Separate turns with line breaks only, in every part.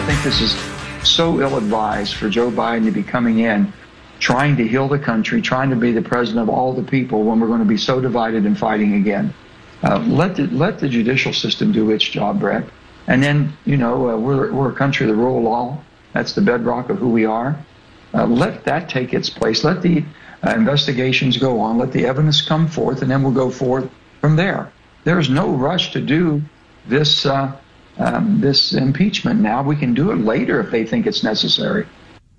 I think this is so ill advised for Joe Biden to be coming in, trying to heal the country, trying to be the president of all the people when we're going to be so divided and fighting again. Uh, let the let the judicial system do its job, Brett. And then you know uh, we're we're a country of the rule of law. That's the bedrock of who we are. Uh, let that take its place. Let the uh, investigations go on. Let the evidence come forth, and then we'll go forth from there. There is no rush to do this uh, um, this impeachment now. We can do it later if they think it's necessary.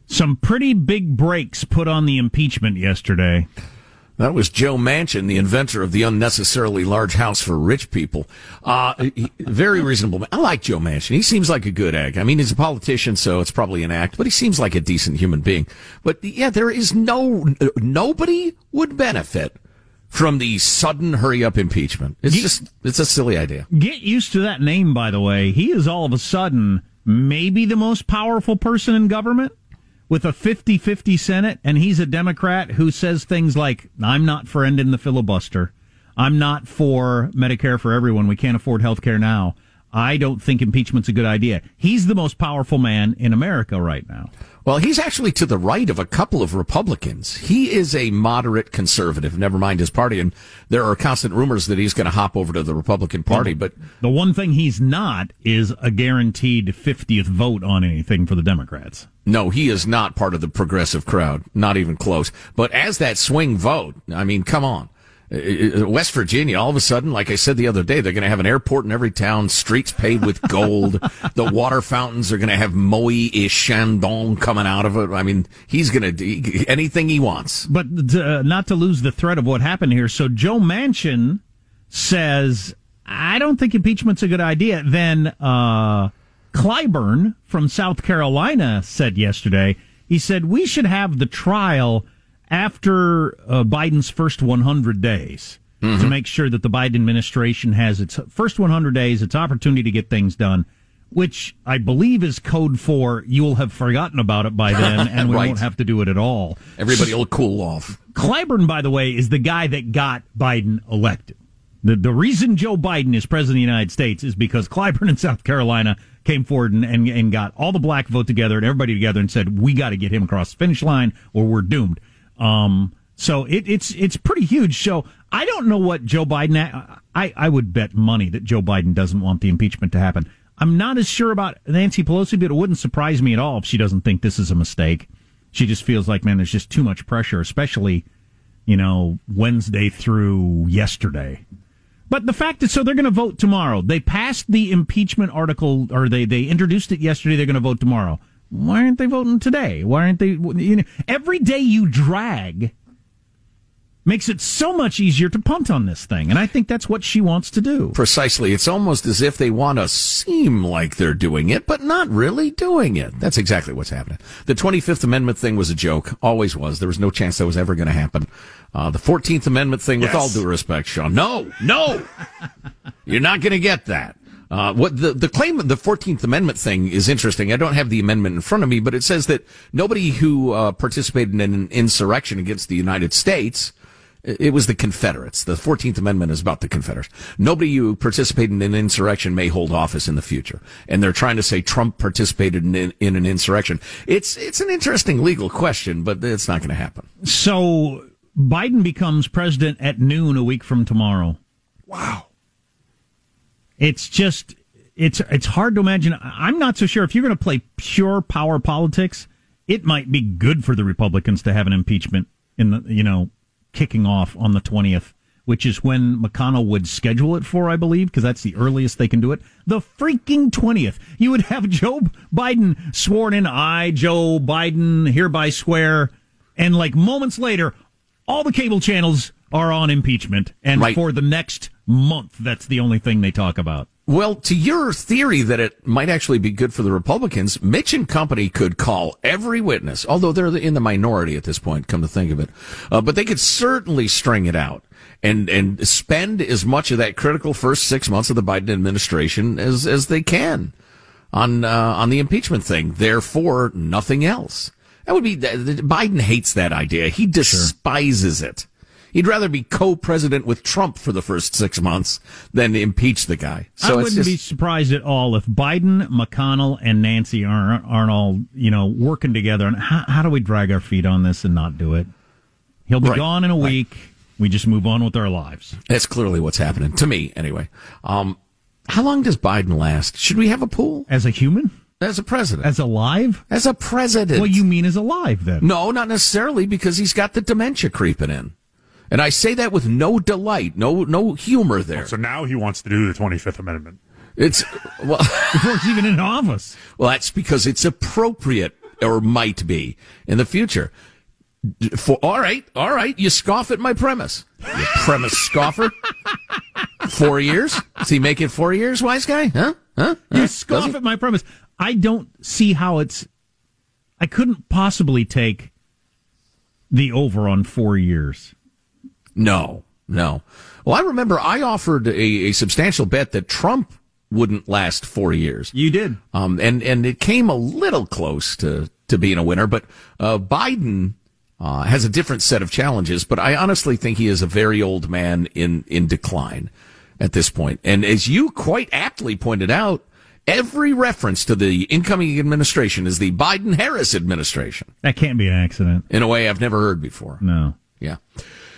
Some pretty big brakes put on the impeachment yesterday.
That was Joe Manchin, the inventor of the unnecessarily large house for rich people. Uh, he, very reasonable. Man I like Joe Manchin. He seems like a good egg. I mean, he's a politician, so it's probably an act, but he seems like a decent human being. But yeah, there is no, nobody would benefit from the sudden hurry up impeachment. It's get, just, it's a silly idea.
Get used to that name, by the way. He is all of a sudden maybe the most powerful person in government with a 50 50 Senate, and he's a Democrat who says things like, I'm not for ending the filibuster. I'm not for Medicare for everyone. We can't afford health care now. I don't think impeachment's a good idea. He's the most powerful man in America right now.
Well, he's actually to the right of a couple of Republicans. He is a moderate conservative, never mind his party. And there are constant rumors that he's going to hop over to the Republican Party. But
the one thing he's not is a guaranteed 50th vote on anything for the Democrats.
No, he is not part of the progressive crowd, not even close. But as that swing vote, I mean, come on. West Virginia, all of a sudden, like I said the other day, they're going to have an airport in every town, streets paved with gold. the water fountains are going to have Moët et Chandon coming out of it. I mean, he's going to do anything he wants.
But to, uh, not to lose the thread of what happened here. So Joe Manchin says, I don't think impeachment's a good idea. Then, uh, Clyburn from South Carolina said yesterday, he said, we should have the trial after uh, Biden's first 100 days mm-hmm. to make sure that the Biden administration has its first 100 days, its opportunity to get things done, which I believe is code for you will have forgotten about it by then and we right. won't have to do it at all.
Everybody will cool off.
Clyburn, by the way, is the guy that got Biden elected. The, the reason Joe Biden is president of the United States is because Clyburn in South Carolina came forward and, and, and got all the black vote together and everybody together and said, we got to get him across the finish line or we're doomed. Um, so it, it's it's pretty huge. So I don't know what Joe Biden. I I would bet money that Joe Biden doesn't want the impeachment to happen. I'm not as sure about Nancy Pelosi, but it wouldn't surprise me at all if she doesn't think this is a mistake. She just feels like, man, there's just too much pressure, especially, you know, Wednesday through yesterday. But the fact is, so they're going to vote tomorrow. They passed the impeachment article, or they, they introduced it yesterday. They're going to vote tomorrow. Why aren't they voting today? Why aren't they? You know, every day you drag makes it so much easier to punt on this thing. And I think that's what she wants to do.
Precisely. It's almost as if they want to seem like they're doing it, but not really doing it. That's exactly what's happening. The 25th Amendment thing was a joke. Always was. There was no chance that was ever going to happen. Uh, the 14th Amendment thing, yes. with all due respect, Sean. No, no! You're not going to get that. Uh, what the, the claim of the 14th Amendment thing is interesting. I don't have the amendment in front of me, but it says that nobody who uh, participated in an insurrection against the United States it was the Confederates. The 14th Amendment is about the Confederates. Nobody who participated in an insurrection may hold office in the future. And they're trying to say Trump participated in, in an insurrection. It's, it's an interesting legal question, but it's not going to happen.
So Biden becomes president at noon a week from tomorrow.
Wow.
It's just, it's, it's hard to imagine. I'm not so sure if you're going to play pure power politics, it might be good for the Republicans to have an impeachment in the, you know, kicking off on the 20th, which is when McConnell would schedule it for, I believe, because that's the earliest they can do it. The freaking 20th. You would have Joe Biden sworn in. I, Joe Biden, hereby swear. And like moments later, all the cable channels are on impeachment. And right. for the next month, that's the only thing they talk about.
Well, to your theory that it might actually be good for the Republicans, Mitch and company could call every witness, although they're in the minority at this point, come to think of it. Uh, but they could certainly string it out and, and spend as much of that critical first six months of the Biden administration as, as they can on, uh, on the impeachment thing. Therefore, nothing else. That would be, Biden hates that idea. He despises sure. it. He'd rather be co-president with Trump for the first six months than impeach the guy.
So I wouldn't just... be surprised at all if Biden, McConnell, and Nancy aren't, aren't all you know working together. And how, how do we drag our feet on this and not do it? He'll be right. gone in a week. Right. We just move on with our lives.
That's clearly what's happening to me, anyway. Um, how long does Biden last? Should we have a pool
as a human?
As a president.
As alive?
As a president.
What you mean as alive then?
No, not necessarily because he's got the dementia creeping in. And I say that with no delight, no no humor oh, there.
So now he wants to do the 25th Amendment.
It's well
before he's even in office.
Well, that's because it's appropriate or might be in the future. For all right, all right, you scoff at my premise. You premise scoffer. four years? Does he make it four years, wise guy? Huh? Huh?
You huh? scoff at my premise. I don't see how it's. I couldn't possibly take the over on four years.
No, no. Well, I remember I offered a, a substantial bet that Trump wouldn't last four years.
You did,
um, and and it came a little close to to being a winner, but uh, Biden. Uh, has a different set of challenges, but I honestly think he is a very old man in, in decline at this point. And as you quite aptly pointed out, every reference to the incoming administration is the Biden Harris administration.
That can't be an accident.
In a way I've never heard before.
No.
Yeah.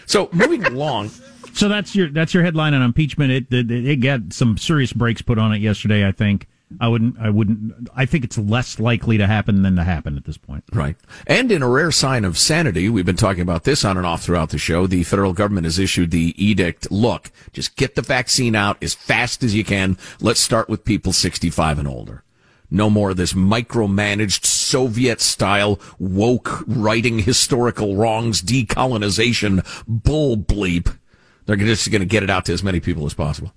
So moving along.
So that's your that's your headline on impeachment. It, it it got some serious brakes put on it yesterday. I think. I wouldn't. I wouldn't. I think it's less likely to happen than to happen at this point.
Right. And in a rare sign of sanity, we've been talking about this on and off throughout the show. The federal government has issued the edict. Look, just get the vaccine out as fast as you can. Let's start with people 65 and older. No more of this micromanaged Soviet style woke writing historical wrongs decolonization bull bleep. They're just going to get it out to as many people as possible.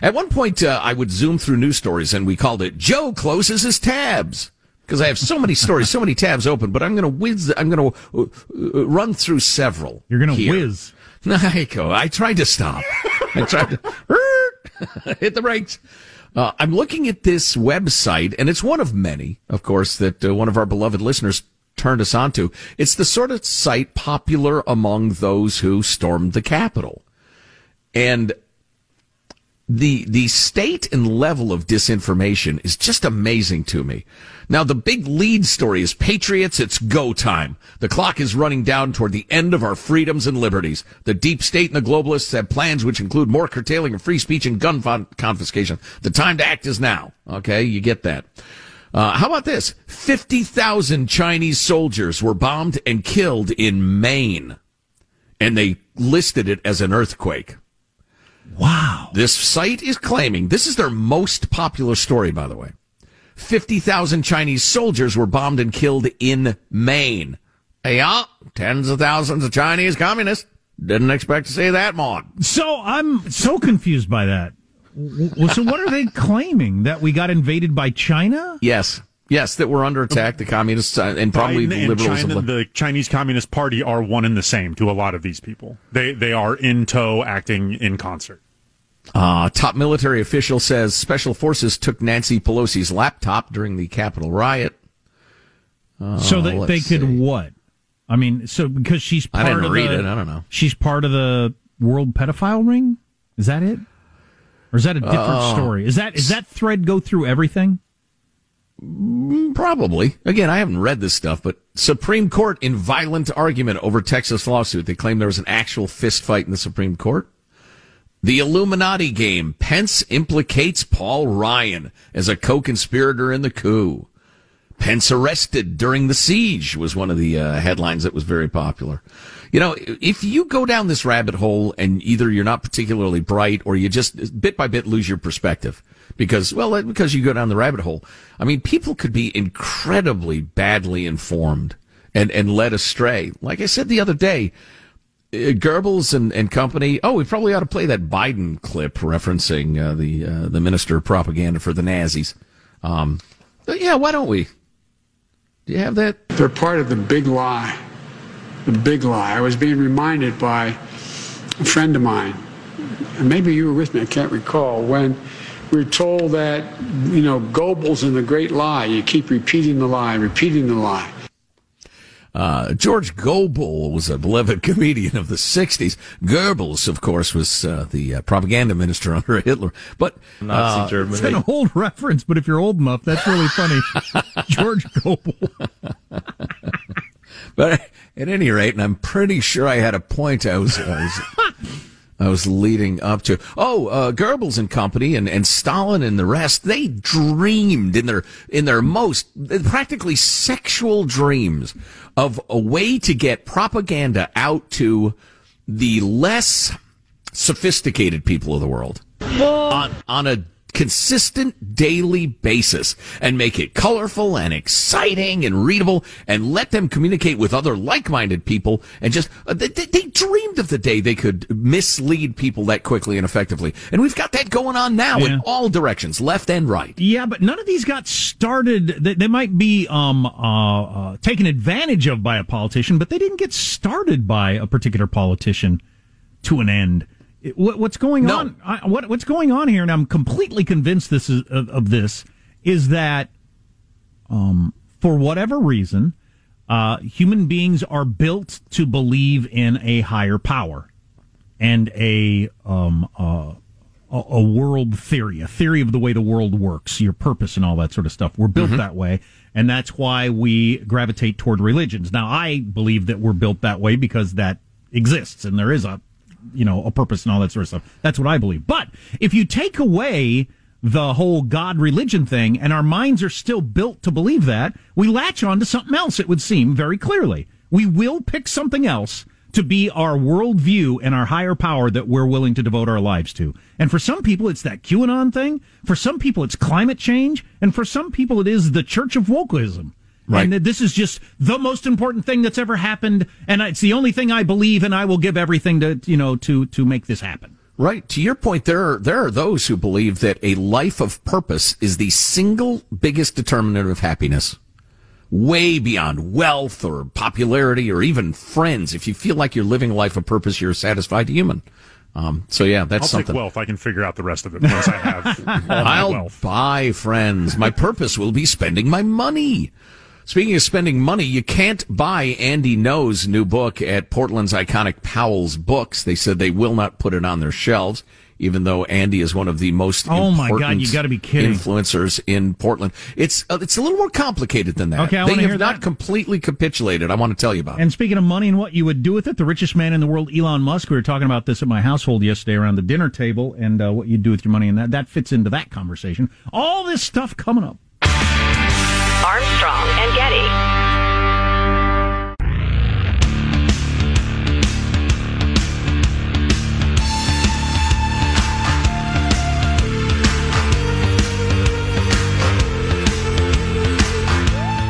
At one point, uh, I would zoom through news stories and we called it Joe closes his tabs because I have so many stories, so many tabs open, but I'm going to whiz, I'm going to uh, uh, run through several.
You're going to whiz.
I go. I tried to stop. I tried to hit the brakes. Uh, I'm looking at this website, and it's one of many, of course, that uh, one of our beloved listeners turned us onto. It's the sort of site popular among those who stormed the Capitol. And the the state and level of disinformation is just amazing to me. Now the big lead story is patriots. It's go time. The clock is running down toward the end of our freedoms and liberties. The deep state and the globalists have plans which include more curtailing of free speech and gun confiscation. The time to act is now. Okay, you get that. Uh, how about this? 50,000 Chinese soldiers were bombed and killed in Maine. And they listed it as an earthquake.
Wow.
This site is claiming, this is their most popular story, by the way. 50,000 Chinese soldiers were bombed and killed in Maine. Yeah, tens of thousands of Chinese communists. Didn't expect to see that, Mon.
So I'm so confused by that. So what are they claiming? That we got invaded by China?
Yes. Yes, that we're under attack. The communists uh, and probably
Biden
the
and
liberals.
China, the Chinese Communist Party are one and the same to a lot of these people. They they are in tow, acting in concert.
Uh, top military official says special forces took Nancy Pelosi's laptop during the Capitol riot.
Uh, so that they could see. what? I mean, so because she's part
I didn't
of
read
the,
it. I don't know.
She's part of the world pedophile ring. Is that it? Or is that a different uh, story? Is that is that thread go through everything?
Mm, probably. Again, I haven't read this stuff, but Supreme Court in violent argument over Texas lawsuit. They claim there was an actual fist fight in the Supreme Court. The Illuminati game. Pence implicates Paul Ryan as a co-conspirator in the coup. Pence arrested during the siege was one of the uh, headlines that was very popular. You know, if you go down this rabbit hole and either you're not particularly bright or you just bit by bit lose your perspective because, well, because you go down the rabbit hole. I mean, people could be incredibly badly informed and, and led astray. Like I said the other day, uh, Goebbels and, and company. Oh, we probably ought to play that Biden clip referencing uh, the uh, the minister of propaganda for the Nazis. Um, yeah, why don't we? Do you have that?
They're part of the big lie. The big lie. I was being reminded by a friend of mine, and maybe you were with me. I can't recall when we are told that you know Goebbels and the great lie. You keep repeating the lie, repeating the lie.
Uh, George Gobel was a beloved comedian of the 60s. Goebbels, of course, was uh, the uh, propaganda minister under Hitler. But
Nazi uh, Germany. It's an old reference, but if you're old enough, that's really funny. George Gobel.
but at any rate, and I'm pretty sure I had a point I was, I was I was leading up to. Oh, uh, Goebbels and company and, and Stalin and the rest, they dreamed in their, in their most practically sexual dreams of a way to get propaganda out to the less sophisticated people of the world on, on a consistent daily basis and make it colorful and exciting and readable and let them communicate with other like-minded people and just uh, they, they, dreamed of the day they could mislead people that quickly and effectively. And we've got that going on now yeah. in all directions left and right.
Yeah but none of these got started. They, they might be um, uh, uh, taken advantage of by a politician but they didn't get started by a particular politician to an end what's going no. on? what, what's going on here? And I'm completely convinced this is of, of this is that, um, for whatever reason, uh, human beings are built to believe in a higher power and a um, uh, a world theory, a theory of the way the world works, your purpose, and all that sort of stuff. We're built mm-hmm. that way, and that's why we gravitate toward religions. Now, I believe that we're built that way because that exists, and there is a you know, a purpose and all that sort of stuff. That's what I believe. But if you take away the whole God religion thing and our minds are still built to believe that, we latch on to something else, it would seem very clearly. We will pick something else to be our worldview and our higher power that we're willing to devote our lives to. And for some people, it's that QAnon thing. For some people, it's climate change. And for some people, it is the church of wokeism. Right. And this is just the most important thing that's ever happened, and it's the only thing I believe, and I will give everything to you know to to make this happen.
Right. To your point, there are, there are those who believe that a life of purpose is the single biggest determinant of happiness. Way beyond wealth or popularity or even friends. If you feel like you're living a life of purpose, you're a satisfied human. Um, so yeah, that's
I'll
something.
Take wealth. I can figure out the rest of it once I have.
I'll
wealth.
buy friends. My purpose will be spending my money. Speaking of spending money, you can't buy Andy Ngo's new book at Portland's iconic Powell's Books. They said they will not put it on their shelves. even though Andy is one of the most
Oh my God, you gotta be kidding.
influencers in Portland. It's uh, it's a little more complicated than that.
Okay, I
they have
hear
not
that.
completely capitulated. I want to tell you about. it.
And speaking of money and what you would do with it, the richest man in the world, Elon Musk, we were talking about this at my household yesterday around the dinner table and uh, what you do with your money, and that, that fits into that conversation. All this stuff coming up.
Armstrong and Getty.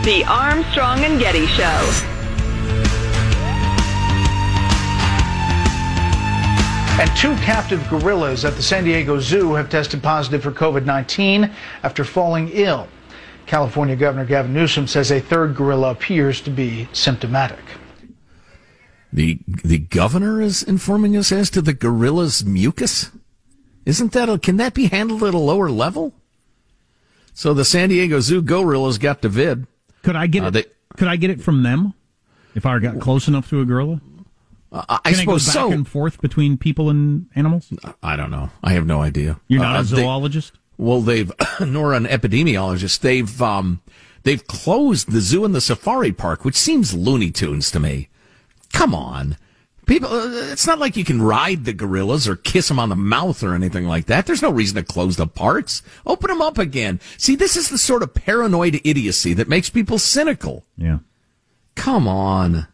The Armstrong and Getty Show.
And two captive gorillas at the San Diego Zoo have tested positive for COVID 19 after falling ill. California Governor Gavin Newsom says a third gorilla appears to be symptomatic.
The the governor is informing us as to the gorilla's mucus. Isn't that a, can that be handled at a lower level? So the San Diego Zoo gorillas got the vid.
Could I get
Uh,
it?
they-
could I get it from them if I got close enough to a gorilla?
Uh, I
Can it go
suppose
back
so.
and forth between people and animals?
I don't know. I have no idea.
You're not
Uh,
a
they-
zoologist.
Well, they've nor an epidemiologist. They've um, they've closed the zoo and the safari park, which seems Looney Tunes to me. Come on, people. uh, It's not like you can ride the gorillas or kiss them on the mouth or anything like that. There's no reason to close the parks. Open them up again. See, this is the sort of paranoid idiocy that makes people cynical.
Yeah.
Come on.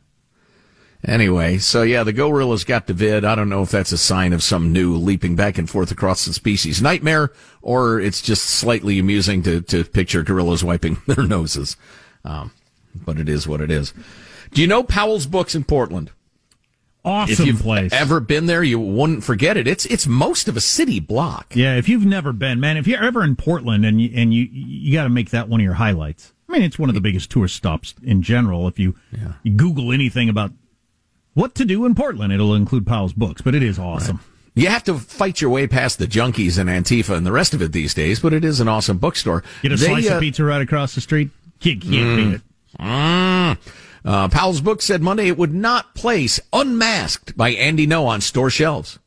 Anyway, so yeah, the gorillas got the vid. I don't know if that's a sign of some new leaping back and forth across the species nightmare, or it's just slightly amusing to, to picture gorillas wiping their noses. Um, but it is what it is. Do you know Powell's Books in Portland?
Awesome
if you've
place.
ever been there, you wouldn't forget it. It's it's most of a city block.
Yeah, if you've never been, man, if you're ever in Portland and you, and you you got to make that one of your highlights. I mean, it's one of the biggest tourist stops in general. If you, you Google anything about what to do in Portland, it'll include Powell's books. But it is awesome.
You have to fight your way past the junkies and Antifa and the rest of it these days, but it is an awesome bookstore.
Get a
They,
slice
uh,
of pizza right across the street. You can't beat it.
Mm. Uh, Powell's book said Monday it would not place Unmasked by Andy Ngo on store shelves.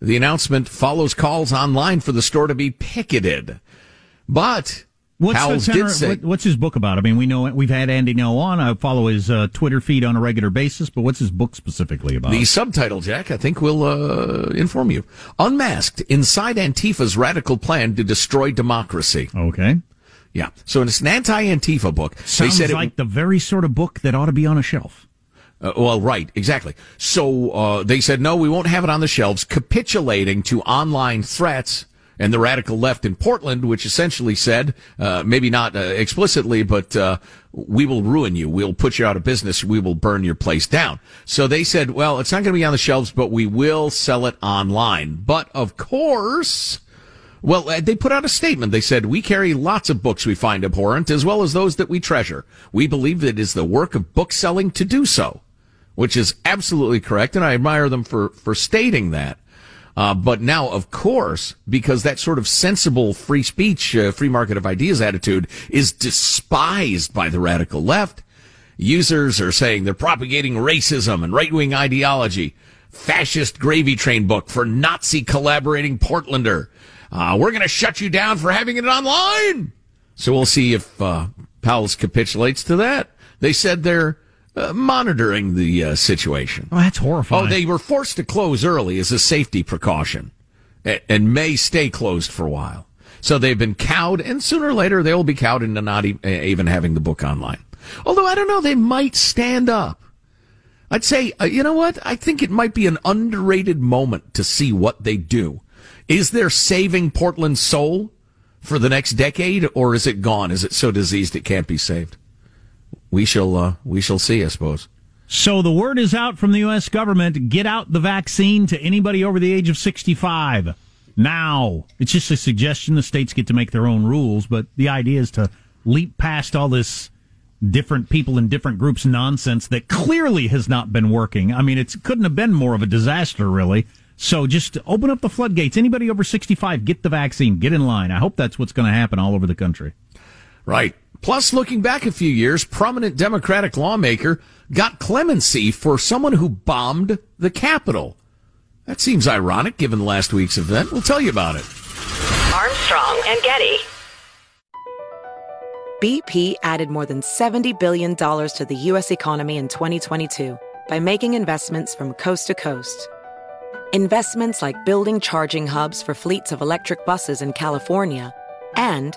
The announcement follows calls online for the store to be picketed. But
What's the tenor,
did say,
what, what's his book about? I mean, we know we've had Andy Ngo on. I follow his uh, Twitter feed on a regular basis, but what's his book specifically about?
the subtitle, Jack, I think will uh, inform you. Unmasked inside Antifa's radical plan to destroy democracy.
okay,
Yeah. So it's an anti-Antifa book.
sounds
they said
like
it,
the very sort of book that ought to be on a shelf.
Uh, well, right, exactly. So uh, they said, no, we won't have it on the shelves, capitulating to online threats and the radical left in Portland, which essentially said, uh, maybe not uh, explicitly, but uh, we will ruin you. We'll put you out of business. We will burn your place down. So they said, well, it's not going to be on the shelves, but we will sell it online. But of course. Well, uh, they put out a statement. They said, we carry lots of books we find abhorrent as well as those that we treasure. We believe that it is the work of bookselling to do so, which is absolutely correct. And I admire them for, for stating that. Uh, but now, of course, because that sort of sensible free speech, uh, free market of ideas attitude is despised by the radical left, users are saying they're propagating racism and right-wing ideology. Fascist gravy train book for Nazi collaborating Portlander. Uh, we're going to shut you down for having it online. So we'll see if uh, Powell's capitulates to that. They said they're uh, monitoring the uh, situation.
Oh, that's horrifying.
Oh, they were forced to close early as a safety precaution a- and may stay closed for a while. So they've been cowed, and sooner or later they will be cowed into not e- even having the book online. Although I don't know, they might stand up. I'd say, uh, you know what? I think it might be an underrated moment to see what they do. Is there saving Portland's soul for the next decade, or is it gone? Is it so diseased it can't be saved? We shall, uh, we shall see, I suppose.
So the word is out from the U.S. government: get out the vaccine to anybody over the age of sixty-five now. It's just a suggestion. The states get to make their own rules, but the idea is to leap past all this different people in different groups nonsense that clearly has not been working. I mean, it couldn't have been more of a disaster, really. So just open up the floodgates. Anybody over 65, get the vaccine, get in line. I hope that's what's going to happen all over the country.
Right. Plus, looking back a few years, prominent Democratic lawmaker got clemency for someone who bombed the Capitol. That seems ironic given last week's event. We'll tell you about it.
Armstrong and Getty.
BP added more than $70 billion to the U.S. economy in 2022 by making investments from coast to coast. Investments like building charging hubs for fleets of electric buses in California and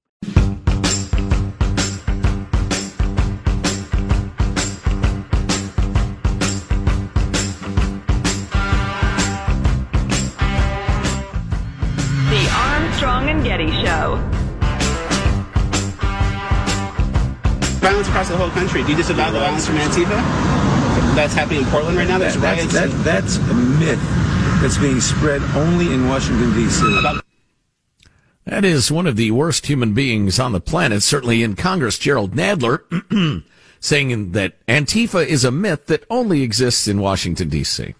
Violence across the whole country. Do you disavow the violence from Antifa? That's happening in Portland right now. There's
That-
riots.
that's, that, that's a myth that's being spread only in Washington, D.C.
That is one of the worst human beings on the planet, certainly in Congress, Gerald Nadler, saying that Antifa is a myth that only exists in Washington, D.C.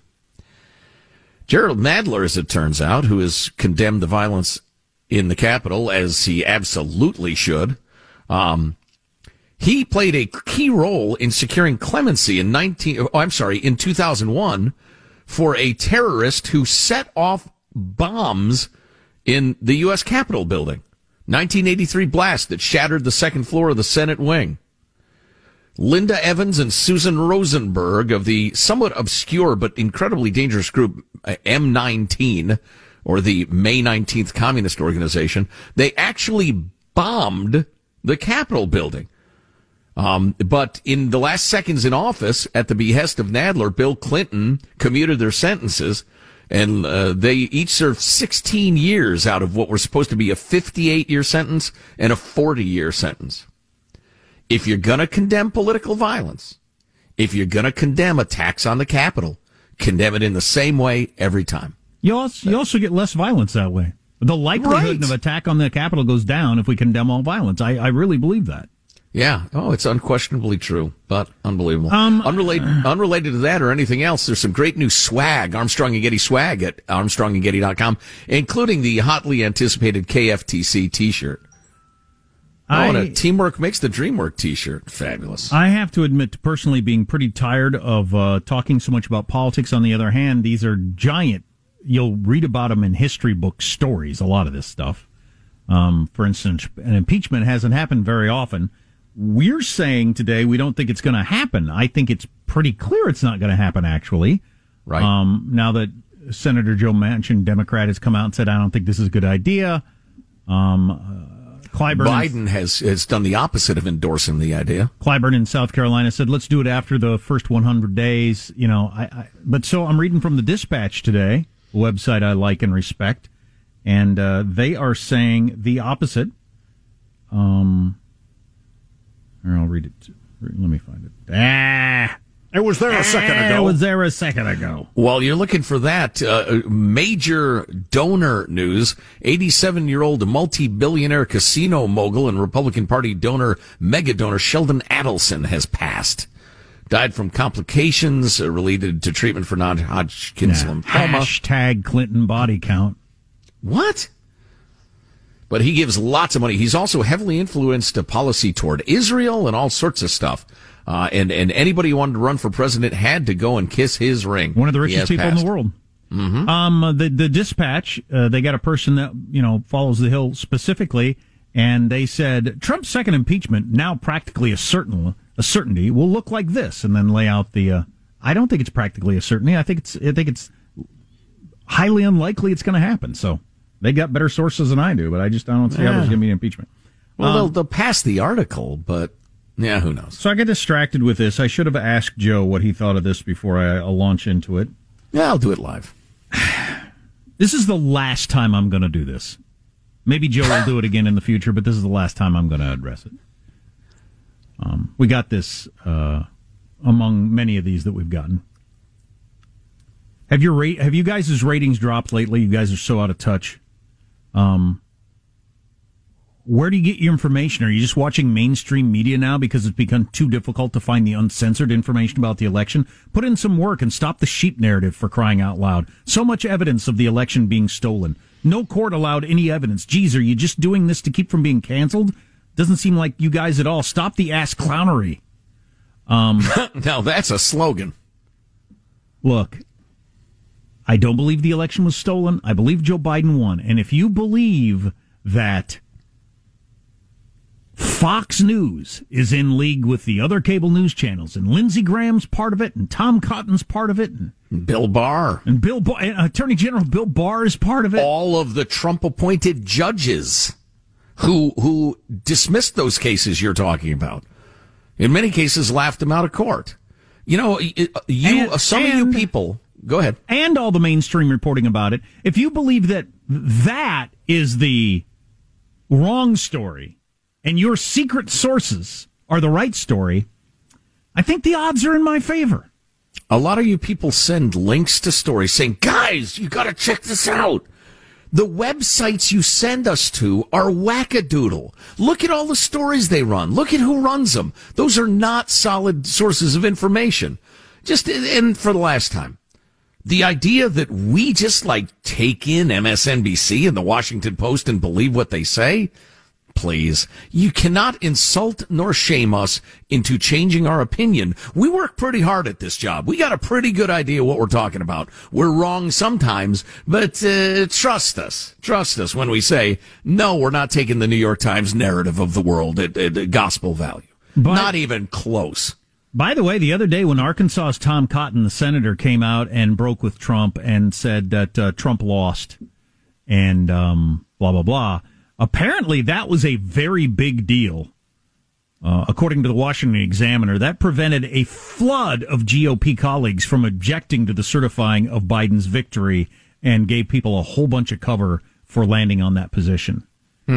Gerald Nadler, as it turns out, who has condemned the violence in the Capitol, as he absolutely should, um, he played a key role in securing clemency in 19, oh, I'm sorry, in 2001 for a terrorist who set off bombs in the U.S. Capitol building. 1983 blast that shattered the second floor of the Senate wing. Linda Evans and Susan Rosenberg of the somewhat obscure but incredibly dangerous group uh, M19 or the May 19th Communist Organization, they actually bombed the Capitol building. Um, but in the last seconds in office, at the behest of Nadler, Bill Clinton commuted their sentences, and uh, they each served 16 years out of what were supposed to be a 58 year sentence and a 40 year sentence. If you're going to condemn political violence, if you're going to condemn attacks on the Capitol, condemn it in the same way every time.
You also, you also get less violence that way. The likelihood
Right.
of attack on the Capitol goes down if we condemn all violence. I, I really believe that.
Yeah. Oh, it's unquestionably true, but unbelievable.
Um,
unrelated, unrelated to that or anything else, there's some great new swag, Armstrong and Getty swag at armstrongandgetty.com, including the hotly anticipated KFTC t-shirt. Oh, and
I-
a Teamwork Makes the Dream Work t-shirt. Fabulous.
I have to admit to personally being pretty tired of uh, talking so much about politics. On the other hand, these are giant. You'll read about them in history book stories. A lot of this stuff. Um, for instance, an impeachment hasn't happened very often. We're saying today we don't think it's going to happen. I think it's pretty clear it's not going to happen. Actually,
Right.
Um, now that Senator Joe Manchin, Democrat, has come out and said, I don't think this is a good idea. Um, uh, Clyburn
Biden has, has done the opposite of endorsing the idea.
Clyburn in South Carolina said, let's do it after the first 100 days. You know, I, I but so I'm reading from the Dispatch today, a website I like and respect, and uh, they are saying the opposite. Um, or I'll read it. Let me find it. Ah,
it was there a second
ah,
ago.
It was there a second ago.
While you're looking for that, uh, major donor news. 87 year old multi billionaire casino mogul and Republican Party donor, mega donor Sheldon Adelson has passed. Died from complications uh, related to treatment for non Hodgkin's
Yeah.
lymphoma.
Hashtag Clinton body count.
What? But he gives lots of money. He's also heavily influenced a policy toward Israel and all sorts of stuff. Uh, and, and anybody who wanted to run for president had to go and kiss his ring.
One of the richest people in the world.
Mm-hmm.
Um, the the dispatch, uh, they got a person that you know follows the hill specifically, and they said Trump's second impeachment now practically a certain a certainty will look like this, and then lay out the. Uh, I don't think it's practically a certainty. I think it's I think it's highly unlikely it's going to happen. So they got better sources than I do, but I just I don't see how
Yeah.
there's going to be an impeachment.
Well,
Um,
they'll, they'll pass the article, but yeah, who knows?
so I get distracted with this. I should have asked Joe what he thought of this before I uh, launch into it.
Yeah, I'll do it live.
This is the last time I'm going to do this. Maybe Joe will do it again in the future, but this is the last time I'm going to address it. Um, we got this uh, among many of these that we've gotten. Have your rate? Have you guys' ratings dropped lately? You guys are so out of touch. Um, where do you get your information? Are you just watching mainstream media now because it's become too difficult to find the uncensored information about the election? Put in some work and stop the sheep narrative for crying out loud. So much evidence of the election being stolen. No court allowed any evidence. Geez, are you just doing this to keep from being canceled? Doesn't seem like you guys at all. Stop the ass clownery. Um,
now that's a slogan.
Look, I don't believe the election was stolen. I believe Joe Biden won. And if you believe that Fox News is in league with the other cable news channels, and Lindsey Graham's part of it, and Tom Cotton's part of it, and
Bill Barr,
and Bill Barr, and Attorney General Bill Barr is part of it.
All of the Trump appointed judges who who dismissed those cases you're talking about. In many cases, laughed them out of court. You know, you
And-
some of you people. Go ahead.
and all the mainstream reporting about it. If you believe that that is the wrong story and your secret sources are the right story, I think the odds are in my favor.
A lot of you people send links to stories saying, guys, you got to check this out. The websites you send us to are wackadoodle. Look at all the stories they run. Look at who runs them. Those are not solid sources of information. Just, and for the last time, the idea that we just like take in MSNBC and the Washington Post and believe what they say, please. You cannot insult nor shame us into changing our opinion. We work pretty hard at this job. We got a pretty good idea what we're talking about. We're wrong sometimes, but uh, trust us. Trust us when we say, no, we're not taking the New York Times narrative of the world at, at gospel value. not even close.
By the way, the other day when Arkansas's Tom Cotton, the senator, came out and broke with Trump and said that uh, Trump lost and um, blah, blah, blah, apparently that was a very big deal. Uh, according to the Washington Examiner, that prevented a flood of GOP colleagues from objecting to the certifying of Biden's victory and gave people a whole bunch of cover for landing on that position.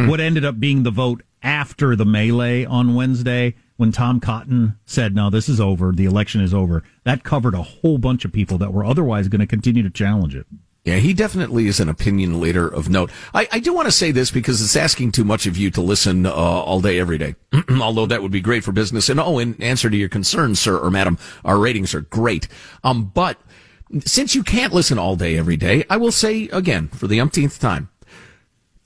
What ended up being the vote after the melee on Wednesday, when Tom Cotton said, no, this is over, the election is over, that covered a whole bunch of people that were otherwise going to continue to challenge it.
Yeah, he definitely is an opinion leader of note. I, I do want to say this because it's asking too much of you to listen uh, all day, every day. Although that would be great for business. And oh, in answer to your concerns, sir or madam, our ratings are great. Um, but since you can't listen all day, every day, I will say again for the umpteenth time,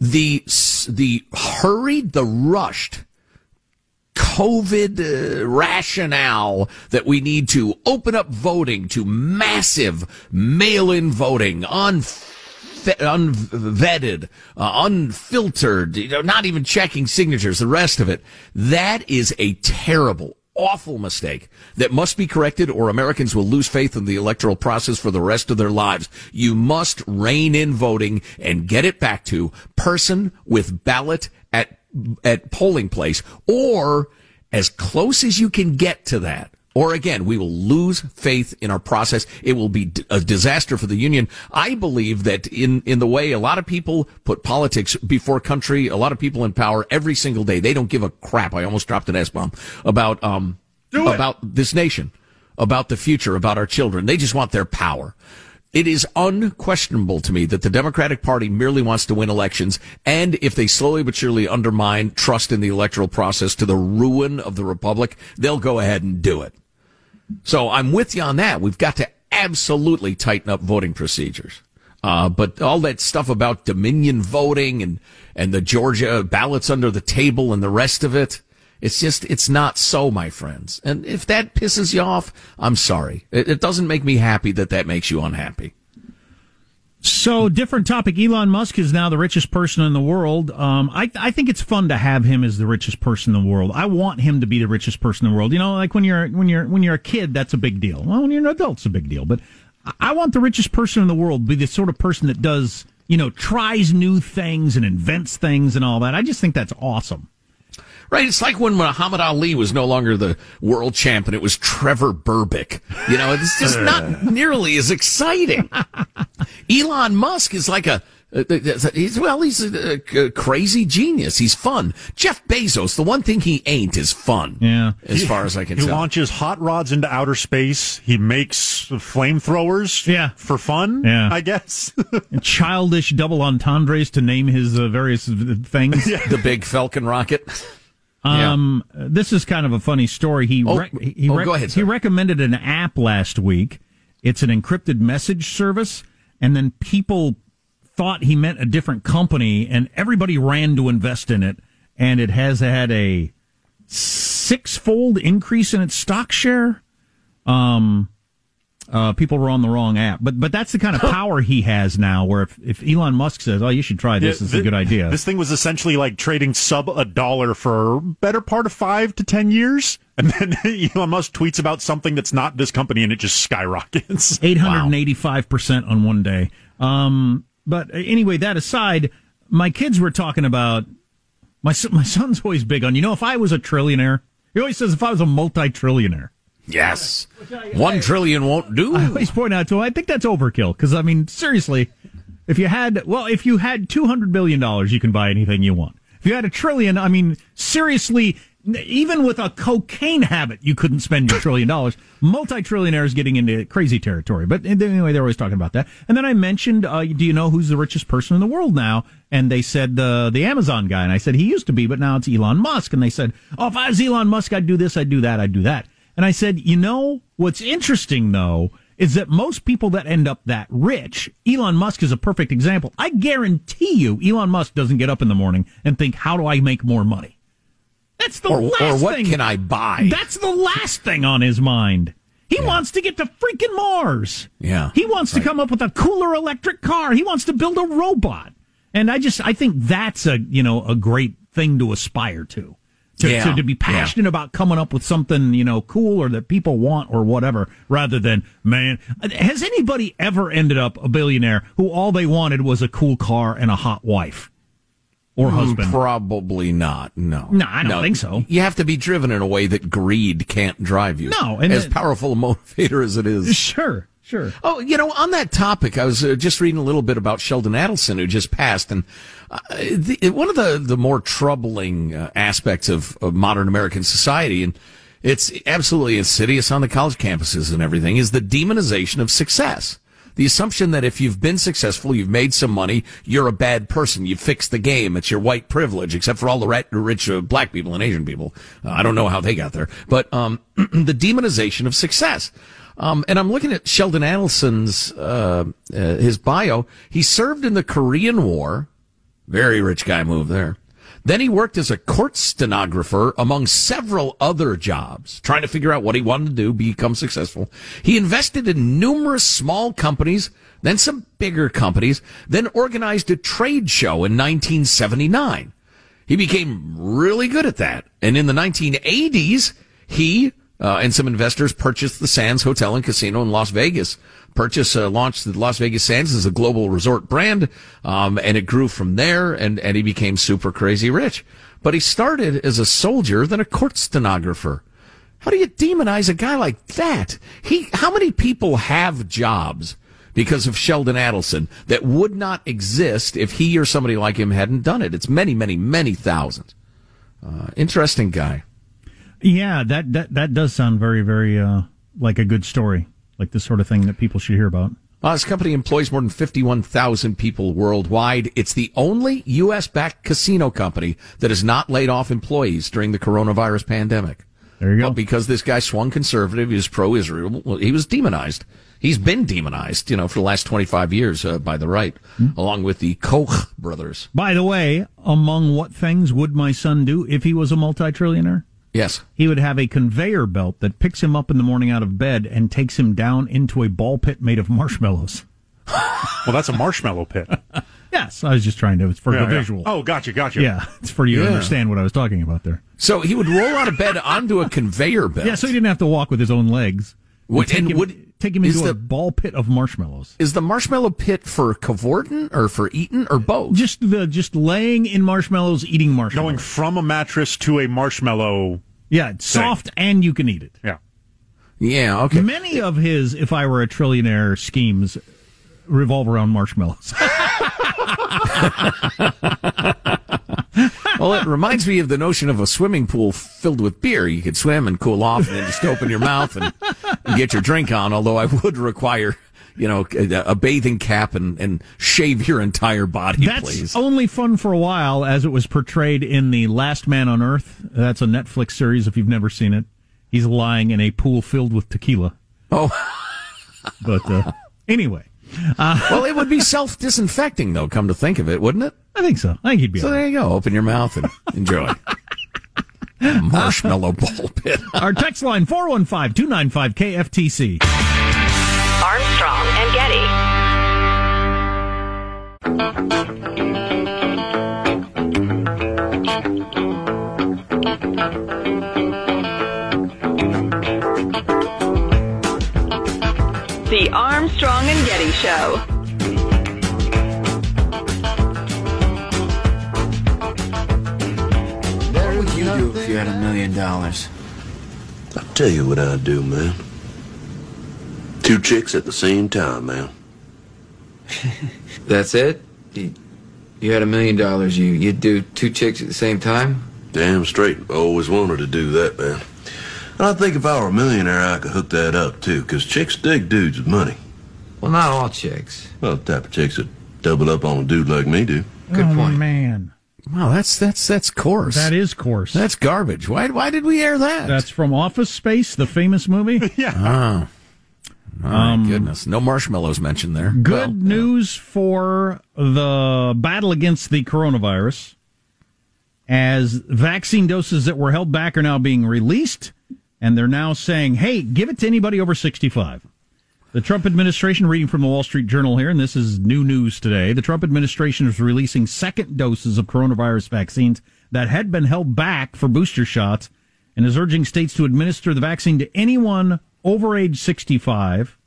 the the hurried, the rushed COVID uh, rationale that we need to open up voting to massive mail-in voting, unf- unvetted, uh, unfiltered, you know, not even checking signatures, the rest of it. That is a terrible, awful mistake that must be corrected or Americans will lose faith in the electoral process for the rest of their lives. You must rein in voting and get it back to person with ballot at, at polling place or as close as you can get to that. Or again, we will lose faith in our process. It will be a disaster for the union. I believe that in, in the way a lot of people put politics before country, a lot of people in power every single day, they don't give a crap. I almost dropped an S bomb about, um, about this nation, about the future, about our children. They just want their power. It is unquestionable to me that the Democratic Party merely wants to win elections, and if they slowly but surely undermine trust in the electoral process to the ruin of the republic, they'll go ahead and do it. So I'm with you on that. We've got to absolutely tighten up voting procedures. Uh, but all that stuff about Dominion voting and, and the Georgia ballots under the table and the rest of it, it's just, it's not so, my friends. And if that pisses you off, I'm sorry. It, it doesn't make me happy that that makes you unhappy.
So, different topic. Elon Musk is now the richest person in the world. Um, I, I think it's fun to have him as the richest person in the world. I want him to be the richest person in the world. You know, like when you're when you're when you're a kid, that's a big deal. Well, when you're an adult, it's a big deal. But I want the richest person in the world be the sort of person that does, you know, tries new things and invents things and all that. I just think that's awesome.
Right. It's like when Muhammad Ali was no longer the world champ and it was Trevor Berbick. You know, it's just not nearly as exciting. Elon Musk is like a, He's, well, he's a, a, crazy genius. He's fun. Jeff Bezos, the one thing he ain't is fun.
Yeah.
As far as I can
he
tell.
He launches hot rods into outer space. He makes flamethrowers.
Yeah.
For fun.
Yeah.
I guess.
childish double entendres to name his uh, various things.
Yeah. The big Falcon rocket.
Um, yeah. this is kind of a funny story. He
oh,
re- he,
oh, go ahead,
he recommended an app last week. It's an encrypted message service, and then people thought he meant a different company, and everybody ran to invest in it, and it has had a six-fold increase in its stock share. Um, uh, people were on the wrong app. But but that's the kind of power he has now. Where if, if Elon Musk says, "Oh, you should try this. Yeah, it's a good idea."
This thing was essentially like trading sub a dollar for better part of five to ten years, and then Elon Musk tweets about something that's not this company, and it just skyrockets.
Eight hundred and eighty-five percent on one day. Um, but anyway, that aside, my kids were talking about my my son's always big on. You know, if I was a trillionaire, he always says if I was a multi-trillionaire.
Yes. One trillion won't do.
I always point out to I think that's overkill. Because, I mean, seriously, if you had, well, if you had $200 billion, you can buy anything you want. If you had a trillion, I mean, seriously, even with a cocaine habit, you couldn't spend your trillion dollars. Multi-trillionaires getting into crazy territory. But anyway, they're always talking about that. And then I mentioned, uh, do you know who's the richest person in the world now? And they said uh, the Amazon guy. And I said he used to be, but now it's Elon Musk. And they said, oh, if I was Elon Musk, I'd do this, I'd do that, I'd do that. And I said, you know, what's interesting though is that most people that end up that rich, Elon Musk is a perfect example. I guarantee you, Elon Musk doesn't get up in the morning and think, how do I make more money? That's the
or,
last
or what
thing.
can I buy?
That's the last thing on his mind. He yeah. wants to get to freaking Mars.
Yeah.
He wants right. to come up with a cooler electric car. He wants to build a robot. And I just, I think that's a, you know, a great thing to aspire to to,
yeah.
to, to, be passionate yeah. about coming up with something, you know, cool or that people want or whatever, rather than, man, has anybody ever ended up a billionaire who all they wanted was a cool car and a hot wife? Or mm, husband?
Probably not. No.
No, I don't
no.
think so.
You have to be driven in a way that greed can't drive you.
No, and
as powerful a motivator as it is.
Sure. Sure.
Oh, you know, on that topic, I was uh, just reading a little bit about Sheldon Adelson, who just passed, and uh, the, one of the the more troubling uh, aspects of, of modern American society, and it's absolutely insidious on the college campuses and everything, is the demonization of success. The assumption that if you've been successful, you've made some money, you're a bad person. You fixed the game. It's your white privilege, except for all the rich uh, black people and Asian people. Uh, I don't know how they got there, but um, the demonization of success. Um, and I'm looking at Sheldon Adelson's uh, uh, his bio. He served in the Korean War. Very rich guy move there. Then he worked as a court stenographer among several other jobs, trying to figure out what he wanted to do, become successful. He invested in numerous small companies, then some bigger companies, then organized a trade show in 1979. He became really good at that. And in the 1980s, he uh, and some investors purchased the Sands Hotel and Casino in Las Vegas. Purchase uh, launched the Las Vegas Sands as a global resort brand, um, and it grew from there. And and he became super crazy rich. But he started as a soldier, then a court stenographer. How do you demonize a guy like that? He, how many people have jobs because of Sheldon Adelson that would not exist if he or somebody like him hadn't done it? It's many, many, many thousands. Uh, interesting guy.
Yeah, that, that, that does sound very, very, uh, like a good story, like the sort of thing that people should hear about.
This company employs more than 51,000 people worldwide. It's the only U.S. backed casino company that has not laid off employees during the coronavirus pandemic.
There you go.
But because this guy swung conservative, he was pro-Israel. Well, he was demonized. He's been demonized, you know, for the last 25 years uh, by the right,
Hmm.
along with the Koch brothers.
By the way, among what things would my son do if he was a multi-trillionaire?
Yes.
He would have a conveyor belt that picks him up in the morning out of bed and takes him down into a ball pit made of marshmallows.
Well, that's a marshmallow pit.
Yes, I was just trying to, it's for
Yeah,
the
yeah.
visual.
Oh, gotcha, gotcha.
Yeah, it's for you to understand what I was talking about there.
So he would roll out of bed onto a conveyor belt.
Yeah, so he didn't have to walk with his own legs.
Would- and
him,
would-
take him
is
into a
the-
ball pit of marshmallows.
Is the marshmallow pit for cavorting or for eating or both?
Just the just laying in marshmallows, eating marshmallows.
Going from a mattress to a marshmallow.
yeah, it's soft and you can eat it.
Yeah.
Yeah, okay.
Many of his "If I Were a Trillionaire" schemes revolve around marshmallows.
well, it reminds me of the notion of a swimming pool filled with beer. You could swim and cool off and then just open your mouth and, and get your drink on, although I would require, you know, a, bathing cap and, and shave your entire body,
That's
please.
only fun for a while, as it was portrayed in the Last Man on Earth. That's a Netflix series. If you've never seen it, he's lying in a pool filled with tequila.
Oh,
But uh, anyway, Uh,
well, it would be self disinfecting, though, come to think of it, wouldn't it?
I think so. I think you'd be.
So
all right.
there you go. Open your mouth and enjoy. Marshmallow ball pit.
Our text line 415 295 KFTC.
Armstrong and Getty. The Armstrong and Getty Show.
What would you do if you had a million dollars?
I'll tell you what I'd do, man. Two chicks at the same time, man.
That's it? You, you had a million dollars, you, you'd do two chicks at the same time?
Damn straight. I always wanted to do that, man. And I think if I were a millionaire, I could hook that up, too, because chicks dig dudes with money.
Well, not all chicks.
Well, the type of chicks that double up on a dude like me do.
Good
oh,
point.
man.
Wow, that's that's that's coarse.
That is coarse.
That's garbage. Why why did we air that?
That's from Office Space, the famous movie.
yeah.
Oh. My um, goodness. No marshmallows mentioned there.
Good
Well,
news for the battle against the coronavirus, as vaccine doses that were held back are now being released, and they're now saying, hey, give it to anybody over 65. The Trump administration, reading from the Wall Street Journal here, and this is new news today, the Trump administration is releasing second doses of coronavirus vaccines that had been held back for booster shots and is urging states to administer the vaccine to anyone over age 65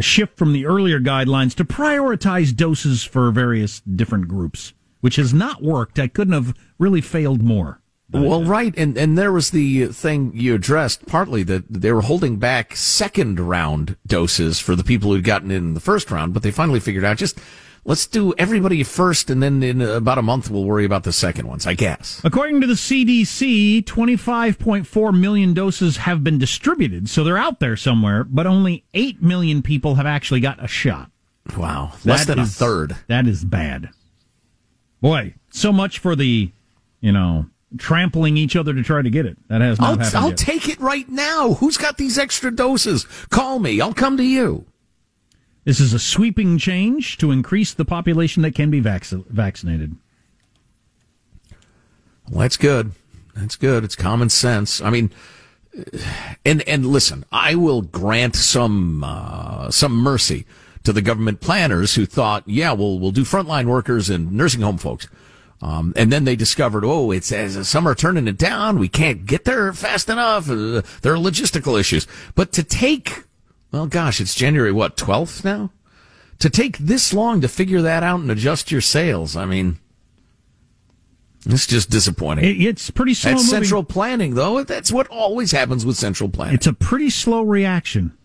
a shift from the earlier guidelines to prioritize doses for various different groups, which has not worked. I couldn't have really failed more.
Well, uh, right, and and there was the thing you addressed partly that they were holding back second round doses for the people who'd gotten in the first round, but they finally figured out just let's do everybody first, and then in about a month we'll worry about the second ones, I guess.
According to the CDC, 25.4 million doses have been distributed, so they're out there somewhere, but only 8 million people have actually got a shot.
Wow, less
That
than
is-
a third.
That is bad. Boy, so much for the, you know, trampling each other to try to get it. That has not
I'll,
happened
I'll
yet.
take it right now. Who's got these extra doses? Call me. I'll come to you.
This is a sweeping change to increase the population that can be vac- vaccinated.
Well, that's good. That's good. It's common sense. I mean, and and listen, I will grant some uh, some mercy to the government planners who thought, yeah, we'll we'll do frontline workers and nursing home folks. Um, and then they discovered, oh, it's as some are turning it down. We can't get there fast enough. Uh, there are logistical issues. But to take, well, gosh, it's January what twelfth now. To take this long to figure that out and adjust your sails, I mean, it's just disappointing.
It, it's pretty slow.
That's
moving.
central planning, though. That's what always happens with central planning.
It's a pretty slow reaction.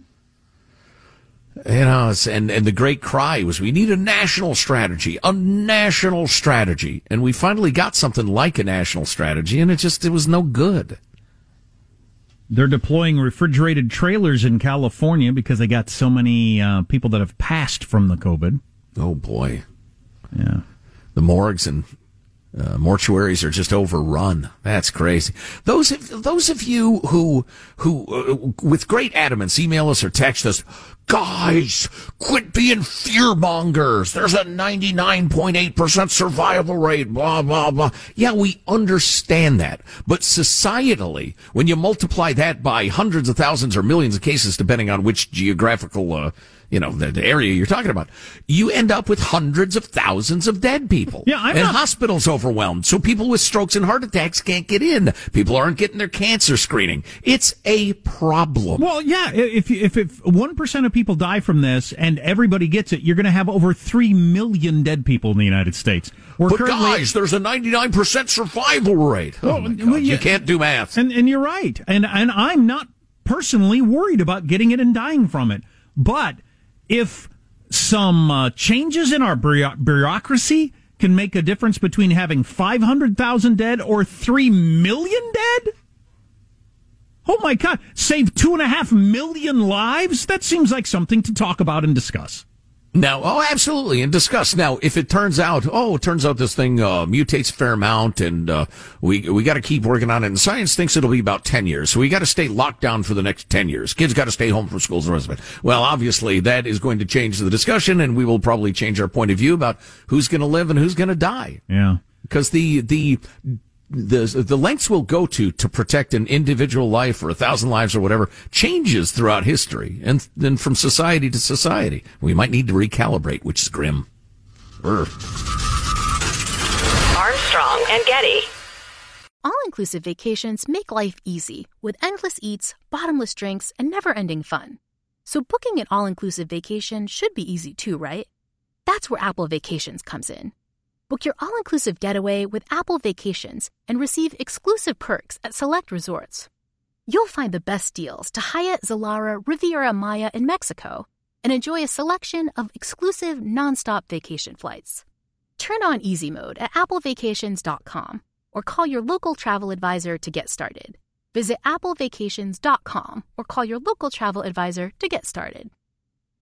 You know, and, and the great cry was we need a national strategy, a national strategy. And we finally got something like a national strategy, and it just, it was no good.
They're deploying refrigerated trailers in California because they got so many uh, people that have passed from the COVID.
Oh, boy.
Yeah.
The morgues and uh, mortuaries are just overrun. That's crazy. Those of, those of you who who uh, with great adamance email us or text us, guys, quit being fear mongers. There's a 99.8% survival rate, blah, blah, blah. Yeah, we understand that. But societally, when you multiply that by hundreds of thousands or millions of cases, depending on which geographical, uh, you know, the, the, area you're talking about, you end up with hundreds of thousands of dead people.
Yeah, I'm
and
not...
hospitals overwhelmed. So people with strokes and heart attacks can't get in. People aren't getting their cancer screening. It's a problem.
Well, yeah, if if if 1% of people die from this and everybody gets it, you're going to have over 3 million dead people in the United States.
We're but currently... guys, there's a 99% survival rate. Oh, well, well, yeah, you can't do math.
And and you're right. And and I'm not personally worried about getting it and dying from it. But if some uh, changes in our bureaucracy can make a difference between having 500,000 dead or 3 million dead? Oh my God, save two and a half million lives? That seems like something to talk about and discuss.
Now, oh, absolutely, and discuss. Now, if it turns out, oh, it turns out this thing uh, mutates a fair amount, and uh, we we got to keep working on it. And science thinks it'll be about ten years, so we got to stay locked down for the next ten years. Kids got to stay home from schools and rest of it. Well, obviously, that is going to change the discussion, and we will probably change our point of view about who's going to live and who's going to die.
Yeah,
because the the the the lengths we'll go to to protect an individual life or a thousand lives or whatever changes throughout history and then from society to society. We might need to recalibrate, which is grim. Urgh.
Armstrong and Getty.
All inclusive vacations make life easy with endless eats, bottomless drinks, and never ending fun. So booking an all inclusive vacation should be easy too, right? That's where Apple Vacations comes in. Book your all inclusive getaway with Apple Vacations and receive exclusive perks at select resorts. You'll find the best deals to Hyatt, Zilara, Riviera Maya in Mexico and enjoy a selection of exclusive nonstop vacation flights. Turn on easy mode at applevacations.com or call your local travel advisor to get started. Visit applevacations.com or call your local travel advisor to get started.